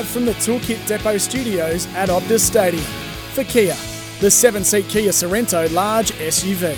live from the Toolkit Depot studios at Optus Stadium for Kia, the seven seat Kia Sorento large SUV.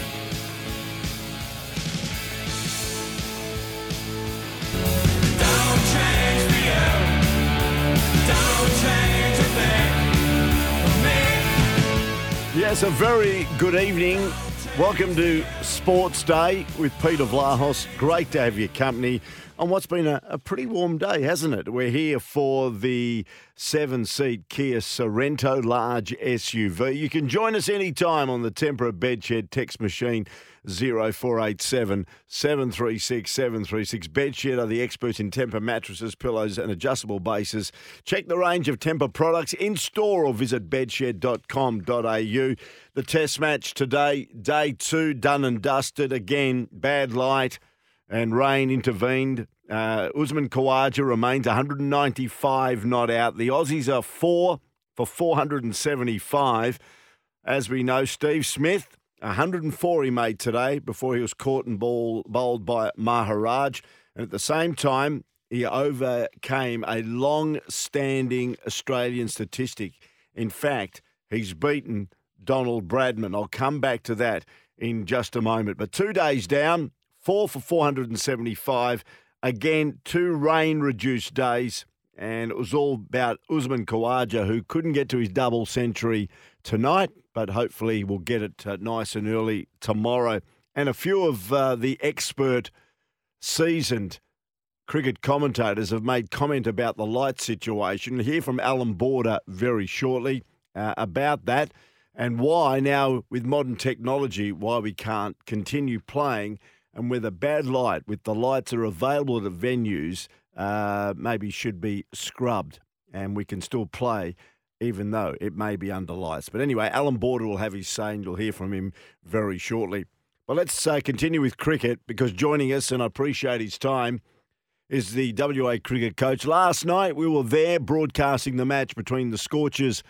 Yes, a very good evening. Welcome to Sports Day with Peter Vlahos. Great to have your company on what's been a, a pretty warm day, hasn't it? We're here for the seven seat Kia Sorento large SUV. You can join us anytime on the Tempera Bedshed text machine 0487 736 736. Bedshed are the experts in Tempur mattresses, pillows, and adjustable bases. Check the range of Tempur products in store or visit bedshed.com.au. The test match today, day two, done and dusted. Again, bad light and rain intervened. Uh, Usman Khawaja remains 195 not out. The Aussies are four for 475. As we know, Steve Smith, 104 he made today before he was caught and ball, bowled by Maharaj. And at the same time, he overcame a long standing Australian statistic. In fact, he's beaten Donald Bradman. I'll come back to that in just a moment. But two days down, four for 475. Again, two rain reduced days. And it was all about Usman Khawaja, who couldn't get to his double century tonight, but hopefully will get it uh, nice and early tomorrow. And a few of uh, the expert, seasoned cricket commentators have made comment about the light situation. We'll hear from Alan Border very shortly uh, about that and why now with modern technology why we can't continue playing and whether bad light with the lights that are available at the venues uh, maybe should be scrubbed and we can still play even though it may be under lights. But anyway, Alan Border will have his say and you'll hear from him very shortly. But let's uh, continue with cricket because joining us, and I appreciate his time, is the WA cricket coach. Last night we were there broadcasting the match between the Scorchers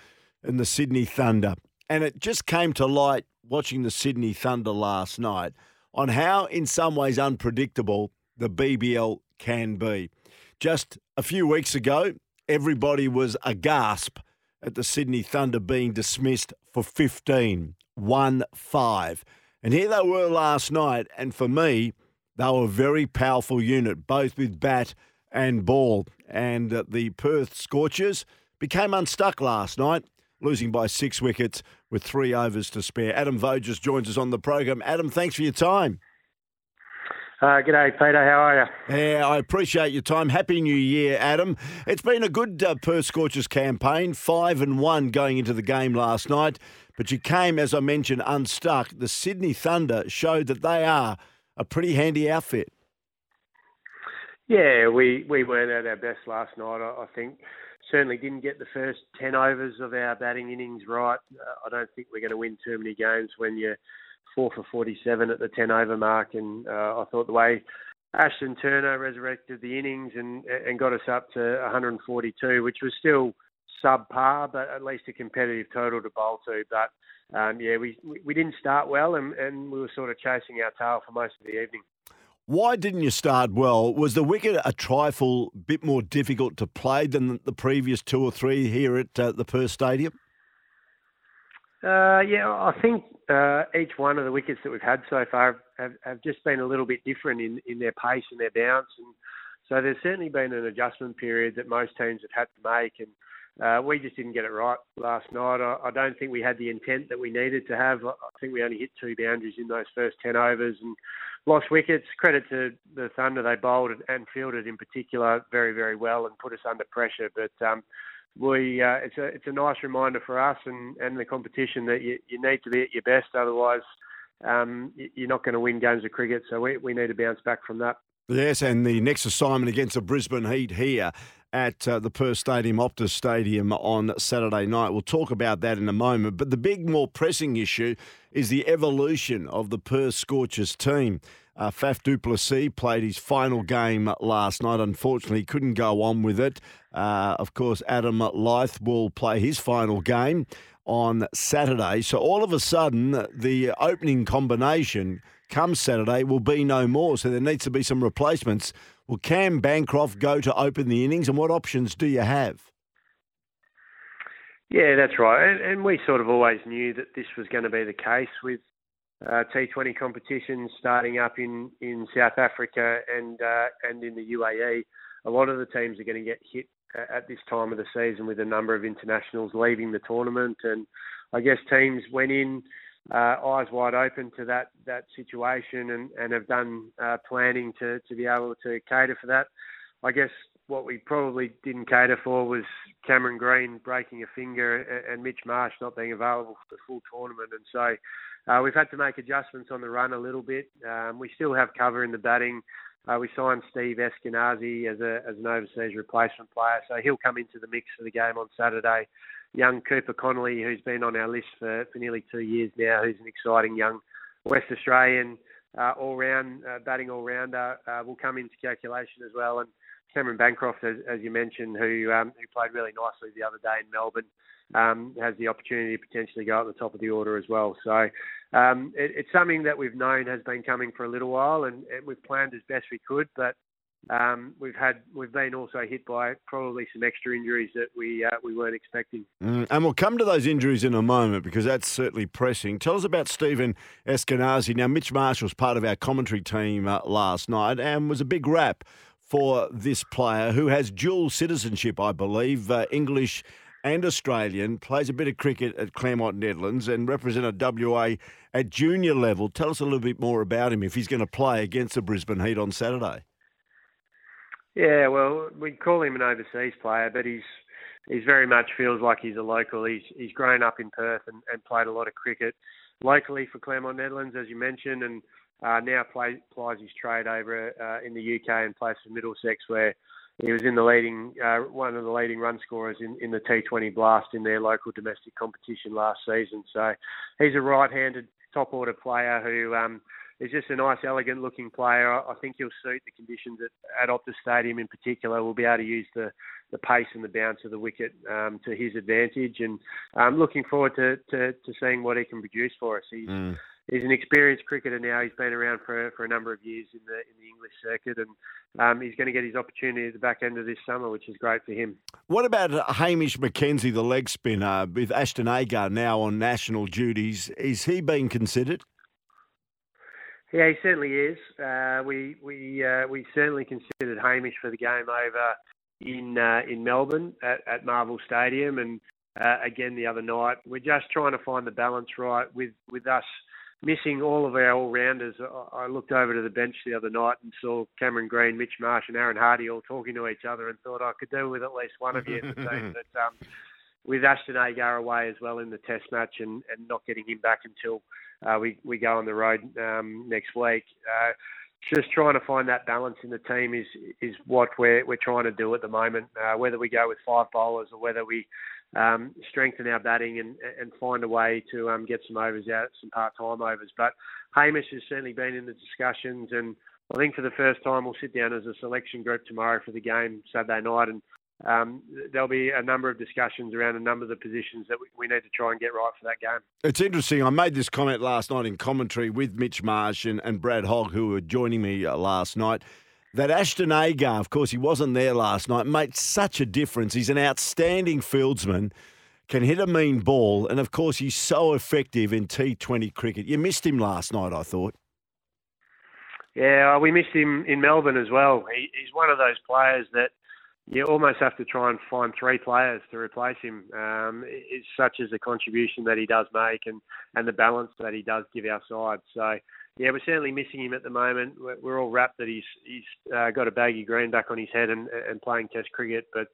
and the Sydney Thunder. And it just came to light watching the Sydney Thunder last night on how, in some ways, unpredictable the BBL can be. Just a few weeks ago, everybody was aghast at the Sydney Thunder being dismissed for 15, 1 5. And here they were last night, and for me, they were a very powerful unit, both with bat and ball. And uh, the Perth Scorchers became unstuck last night, losing by six wickets with three overs to spare. Adam Voges joins us on the program. Adam, thanks for your time. Uh, g'day, Peter. How are you? Yeah, I appreciate your time. Happy New Year, Adam. It's been a good uh, Perth Scorchers campaign, five and one going into the game last night. But you came, as I mentioned, unstuck. The Sydney Thunder showed that they are a pretty handy outfit. Yeah, we, we weren't at our best last night. I, I think certainly didn't get the first 10 overs of our batting innings right. Uh, I don't think we're going to win too many games when you're four for 47 at the 10 over mark. And uh, I thought the way Ashton Turner resurrected the innings and, and got us up to 142, which was still subpar, but at least a competitive total to bowl to. But um, yeah, we we didn't start well, and, and we were sort of chasing our tail for most of the evening. Why didn't you start well? Was the wicket a trifle bit more difficult to play than the previous two or three here at uh, the Perth Stadium? Uh, yeah, I think uh, each one of the wickets that we've had so far have, have just been a little bit different in, in their pace and their bounce, and so there's certainly been an adjustment period that most teams have had to make, and uh, we just didn't get it right last night. I, I don't think we had the intent that we needed to have. I think we only hit two boundaries in those first ten overs and lost wickets. Credit to the Thunder, they bowled and fielded in particular very, very well and put us under pressure, but. Um, we uh, it's a it's a nice reminder for us and, and the competition that you, you need to be at your best, otherwise um, you're not going to win games of cricket. So we, we need to bounce back from that. Yes, and the next assignment against the Brisbane Heat here at uh, the Perth Stadium, Optus Stadium on Saturday night. We'll talk about that in a moment. But the big, more pressing issue is the evolution of the Perth Scorchers team. Uh, Faf du Plessis played his final game last night. Unfortunately, couldn't go on with it. Uh, of course, Adam Lyth will play his final game on Saturday. So all of a sudden, the opening combination come Saturday will be no more. So there needs to be some replacements. Will Cam Bancroft go to open the innings, and what options do you have? Yeah, that's right. And, and we sort of always knew that this was going to be the case with uh, T20 competitions starting up in, in South Africa and uh, and in the UAE. A lot of the teams are going to get hit at this time of the season with a number of internationals leaving the tournament, and I guess teams went in uh, eyes wide open to that that situation and, and have done uh, planning to, to be able to cater for that. I guess what we probably didn't cater for was Cameron Green breaking a finger and Mitch Marsh not being available for the full tournament, and so uh, we've had to make adjustments on the run a little bit. Um, we still have cover in the batting. Uh, we signed Steve Eskinazi as, a, as an overseas replacement player, so he'll come into the mix for the game on Saturday. Young Cooper Connolly, who's been on our list for, for nearly two years now, who's an exciting young West Australian uh, all-round uh, batting all-rounder, uh, will come into calculation as well. And Cameron Bancroft, as, as you mentioned, who um, who played really nicely the other day in Melbourne um, has the opportunity to potentially go at the top of the order as well. So um, it, it's something that we've known has been coming for a little while, and, and we've planned as best we could. But um, we've had we've been also hit by probably some extra injuries that we uh, we weren't expecting. Mm, and we'll come to those injuries in a moment because that's certainly pressing. Tell us about Stephen Eskinazi. Now, Mitch Marsh was part of our commentary team uh, last night and was a big rap for this player who has dual citizenship, I believe, uh, English and Australian, plays a bit of cricket at Claremont Netherlands and represented WA at junior level. Tell us a little bit more about him if he's going to play against the Brisbane Heat on Saturday. Yeah, well, we call him an overseas player, but he's he's very much feels like he's a local. He's he's grown up in Perth and, and played a lot of cricket locally for Claremont Netherlands, as you mentioned, and uh, now play, his trade over uh, in the UK and plays for Middlesex, where he was in the leading, uh, one of the leading run scorers in, in the T20 Blast in their local domestic competition last season. So he's a right-handed top order player who um, is just a nice, elegant looking player. I think he'll suit the conditions at, at Optus Stadium in particular. We'll be able to use the, the pace and the bounce of the wicket um, to his advantage, and I'm um, looking forward to, to, to seeing what he can produce for us. He's mm he's an experienced cricketer now. He's been around for for a number of years in the in the English circuit, and um, he's going to get his opportunity at the back end of this summer, which is great for him. What about Hamish McKenzie, the leg spinner, with Ashton Agar now on national duties? Is he being considered? Yeah, he certainly is. Uh, we we uh, we certainly considered Hamish for the game over in uh, in Melbourne at, at Marvel Stadium, and uh, again the other night. We're just trying to find the balance right with with us missing all of our all-rounders. I looked over to the bench the other night and saw Cameron Green, Mitch Marsh, and Aaron Hardy all talking to each other, and thought I could do with at least one of you in the team. But um, with Ashton Agar away as well in the Test match, and, and not getting him back until uh, we we go on the road um, next week. Uh, just trying to find that balance in the team is is what we're we're trying to do at the moment. Uh, whether we go with five bowlers or whether we um, strengthen our batting and, and find a way to um, get some overs out, some part-time overs. But Hamish has certainly been in the discussions, and I think for the first time we'll sit down as a selection group tomorrow for the game Saturday night, and um, there'll be a number of discussions around a number of the positions that we, we, need to try and get right for that game. It's interesting. I made this comment last night in commentary with Mitch Marsh and, and Brad Hogg, who were joining me uh, last night that Ashton Agar, of course, he wasn't there last night, made such a difference. He's an outstanding fieldsman, can hit a mean ball, and of course, he's so effective in T20 cricket. You missed him last night, I thought. Yeah, we missed him in Melbourne as well. He, he's one of those players that you almost have to try and find three players to replace him. Um, it's such as the contribution that he does make and, and the balance that he does give our side. So yeah, we're certainly missing him at the moment. We're, all rapt that he's he's uh, got a baggy green back on his head and, and playing Test cricket, but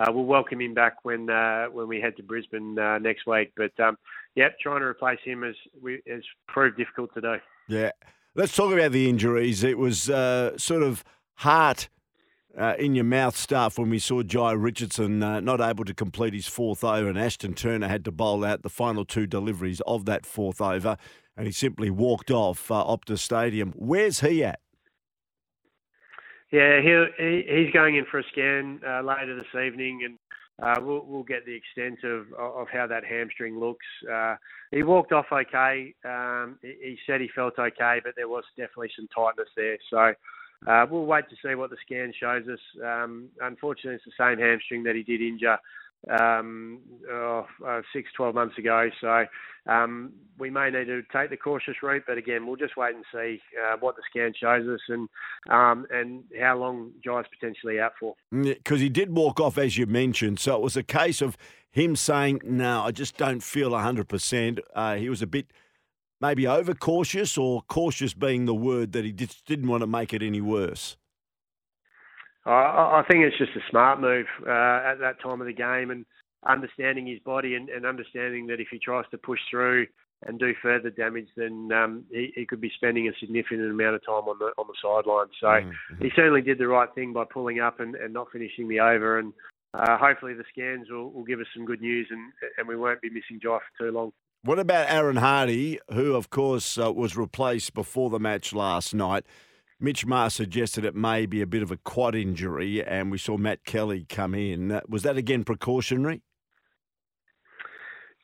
uh, we'll welcome him back when uh, when we head to Brisbane uh, next week. But um, yeah, trying to replace him has has proved difficult to do. Yeah, let's talk about the injuries. It was uh, sort of heart. Uh, in your mouth stuff when we saw Jai Richardson uh, not able to complete his fourth over, and Ashton Turner had to bowl out the final two deliveries of that fourth over and he simply walked off uh, Optus Stadium. Where's he at? Yeah, he, he's going in for a scan uh, later this evening, and uh, we'll, we'll get the extent of, of how that hamstring looks. Uh, he walked off okay. Um, he said he felt okay, but there was definitely some tightness there. So uh, we'll wait to see what the scan shows us. Um, unfortunately, it's the same hamstring that he did injure um, oh, uh, six, 12 months ago. So um, we may need to take the cautious route, but again, we'll just wait and see uh, what the scan shows us and um, and how long Jai's potentially out for. Because he did walk off, as you mentioned, so it was a case of him saying, "No, I just don't feel 100%." Uh, he was a bit maybe overcautious, or cautious being the word that he just didn't want to make it any worse. I think it's just a smart move uh, at that time of the game and understanding his body and, and, understanding that if he tries to push through and do further damage, then um, he, he, could be spending a significant amount of time on the on the sideline. So mm-hmm. he certainly did the right thing by pulling up and, and not finishing the over. And uh, hopefully the scans will, will, give us some good news and, and we won't be missing Jai for too long. What about Aaron Hardy, who of course uh, was replaced before the match last night? Mitch Marsh suggested it may be a bit of a quad injury, and we saw Matt Kelly come in. Was that again precautionary?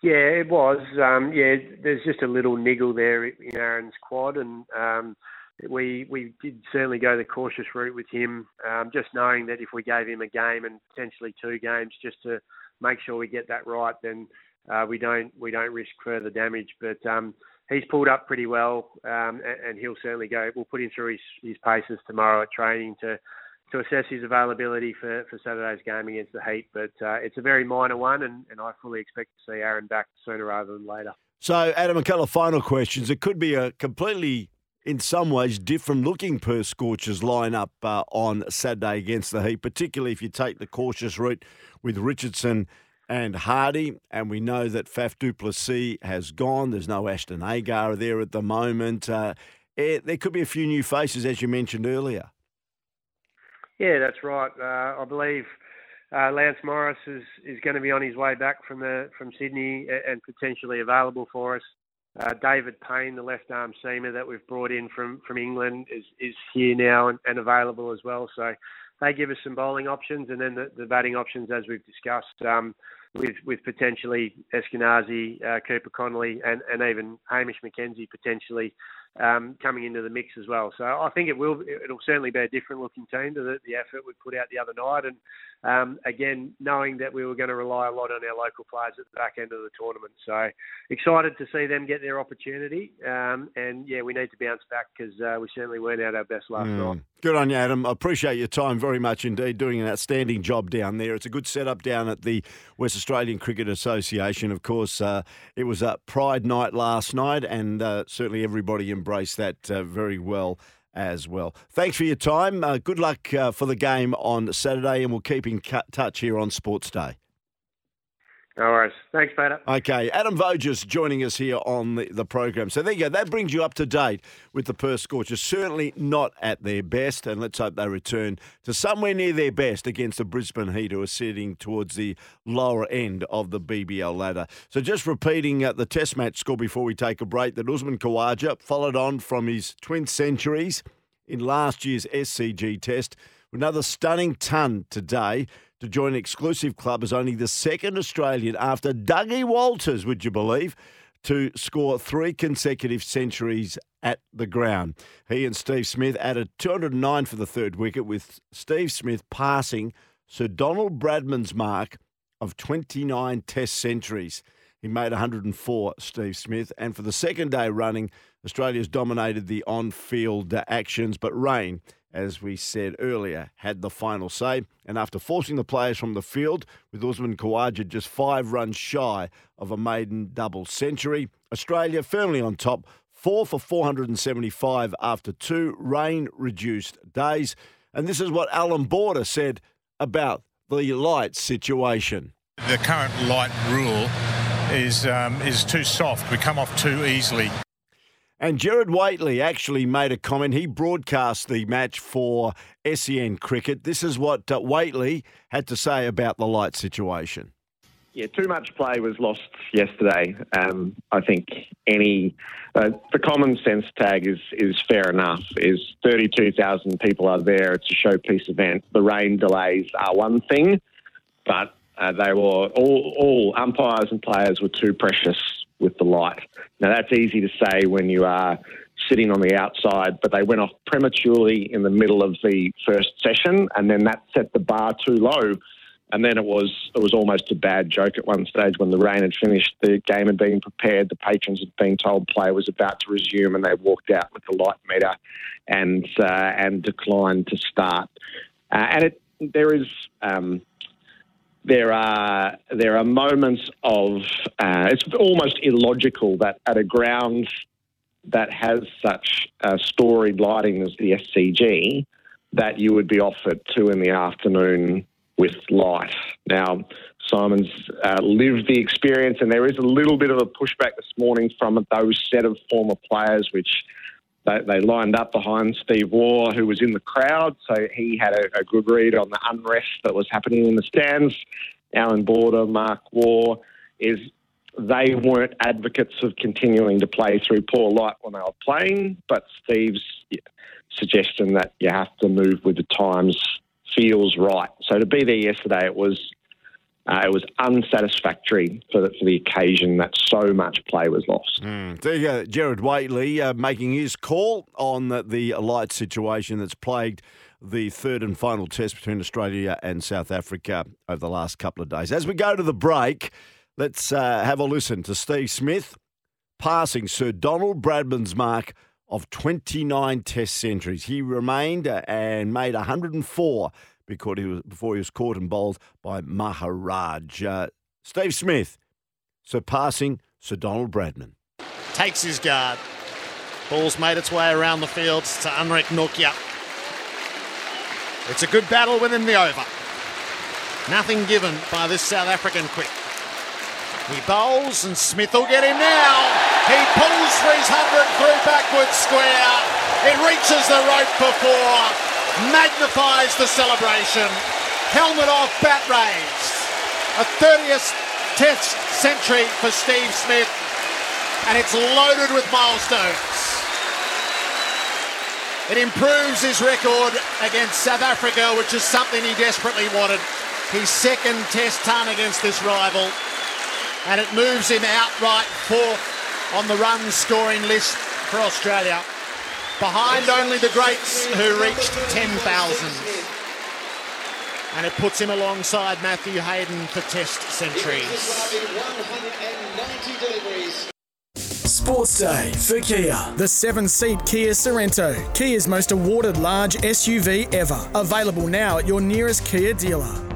Yeah, it was. Um, yeah, there's just a little niggle there in Aaron's quad, and um, we we did certainly go the cautious route with him, um, just knowing that if we gave him a game and potentially two games, just to make sure we get that right, then uh, we don't we don't risk further damage. But um, he's pulled up pretty well, um, and, and, he'll certainly go. We'll put him through his, his paces tomorrow at training to to assess his availability for, for Saturday's game against the Heat. But uh, it's a very minor one, and, and I fully expect to see Aaron back sooner rather than later. So, Adam, of final questions. It could be a completely, in some ways, different looking Perth Scorchers lineup uh, on Saturday against the Heat, particularly if you take the cautious route with Richardson and Hardy, and we know that Faf du Plessis has gone. There's no Ashton Agar there at the moment. Uh, it, there could be a few new faces, as you mentioned earlier. Yeah, that's right. Uh, I believe uh, Lance Morris is, is going to be on his way back from the from Sydney and potentially available for us. Uh, David Payne, the left arm seamer that we've brought in from, from England, is, is here now and, and available as well. So they give us some bowling options, and then the, the batting options, as we've discussed. Um, with with potentially Eskinazi, uh, Cooper Connolly, and, and even Hamish McKenzie potentially um, coming into the mix as well. So I think it will it'll certainly be a different looking team to the, the effort we put out the other night. And um, again, knowing that we were going to rely a lot on our local players at the back end of the tournament. So excited to see them get their opportunity. Um, and yeah, we need to bounce back because uh, we certainly weren't at our best last mm. night. Good on you, Adam. I appreciate your time very much indeed, doing an outstanding job down there. It's a good setup down at the West Australian Cricket Association. Of course, uh, it was a Pride night last night, and uh, certainly everybody embraced that uh, very well as well. Thanks for your time. Uh, good luck uh, for the game on Saturday, and we'll keep in touch here on Sports Day. No worries. Thanks, Peter. Okay, Adam Voges joining us here on the, the program. So there you go. That brings you up to date with the Perth Scorchers. Certainly not at their best, and let's hope they return to somewhere near their best against the Brisbane Heat, who are sitting towards the lower end of the BBL ladder. So just repeating uh, the Test match score before we take a break: that Usman Khawaja followed on from his twin centuries in last year's SCG Test. With another stunning ton today to join an exclusive club as only the second Australian after Dougie Walters, would you believe, to score three consecutive centuries at the ground. He and Steve Smith added 209 for the third wicket, with Steve Smith passing Sir Donald Bradman's mark of 29 Test centuries. He made 104, Steve Smith. And for the second day running, Australia's dominated the on field actions, but rain as we said earlier, had the final say. And after forcing the players from the field, with Usman Khawaja just five runs shy of a maiden double century, Australia firmly on top, four for 475 after two rain reduced days. And this is what Alan Border said about the light situation. The current light rule is um, is too soft. We come off too easily. And Gerard Whateley actually made a comment. He broadcast the match for SEN Cricket. This is what uh, Whateley had to say about the light situation. Yeah, too much play was lost yesterday. Um, I think any uh, the common sense tag is is fair enough. Is thirty two thousand people are there. It's a showpiece event. The rain delays are one thing, but uh, they were all all umpires and players were too precious with the light. Now, that's easy to say when you are sitting on the outside, but they went off prematurely in the middle of the first session, and then that set the bar too low And then it was it was almost a bad joke at one stage when the rain had finished, the game had been prepared, the patrons had been told play was about to resume, and they walked out with the light meter and uh, and declined to start. Uh, and it there is. Um, there are there are moments of uh, it's almost illogical that at a ground that has such uh, storied lighting as the SCG, that you would be off at two in the afternoon with light. Now, Simon's uh, lived the experience, and there is a little bit of a pushback this morning from those set of former players, which they, they lined up behind Steve Waugh, who was in the crowd, so he had a, a good read on the unrest that was happening in the stands. Alan Border, Mark Waugh, is they weren't advocates of continuing to play through poor light when they were playing, but Steve's suggestion that you have to move with the times feels right. So to be there yesterday, it was uh, it was unsatisfactory for the, for the occasion that so much play was lost. Mm. There you go, Gerard Whateley uh, making his call on the, the light situation that's plagued the third and final test between Australia and South Africa over the last couple of days. As we go to the break, let's uh, have a listen to Steve Smith passing Sir Donald Bradman's mark of 29 test centuries. He remained uh, and made 104 because he was, before he was caught and bowled by Maharaj. Uh, Steve Smith surpassing Sir Donald Bradman. Takes his guard. Ball's made its way around the field to Anrich Nortje. It's a good battle within the over. Nothing given by this South African quick. He bowls and Smith will get him now. He pulls for his 100 through backward square. It reaches the rope before. Magnifies the celebration. Helmet off, bat raised. A 30th test century for Steve Smith. And it's loaded with milestones. It improves his record against South Africa, which is something he desperately wanted. His second test ton against this rival and it moves him outright fourth on the run scoring list for Australia, behind only the greats who reached 10,000. And it puts him alongside Matthew Hayden for Test centuries. Sports Day for Kia. The seven seat Kia Sorento, Kia's most awarded large SUV ever. Available now at your nearest Kia dealer.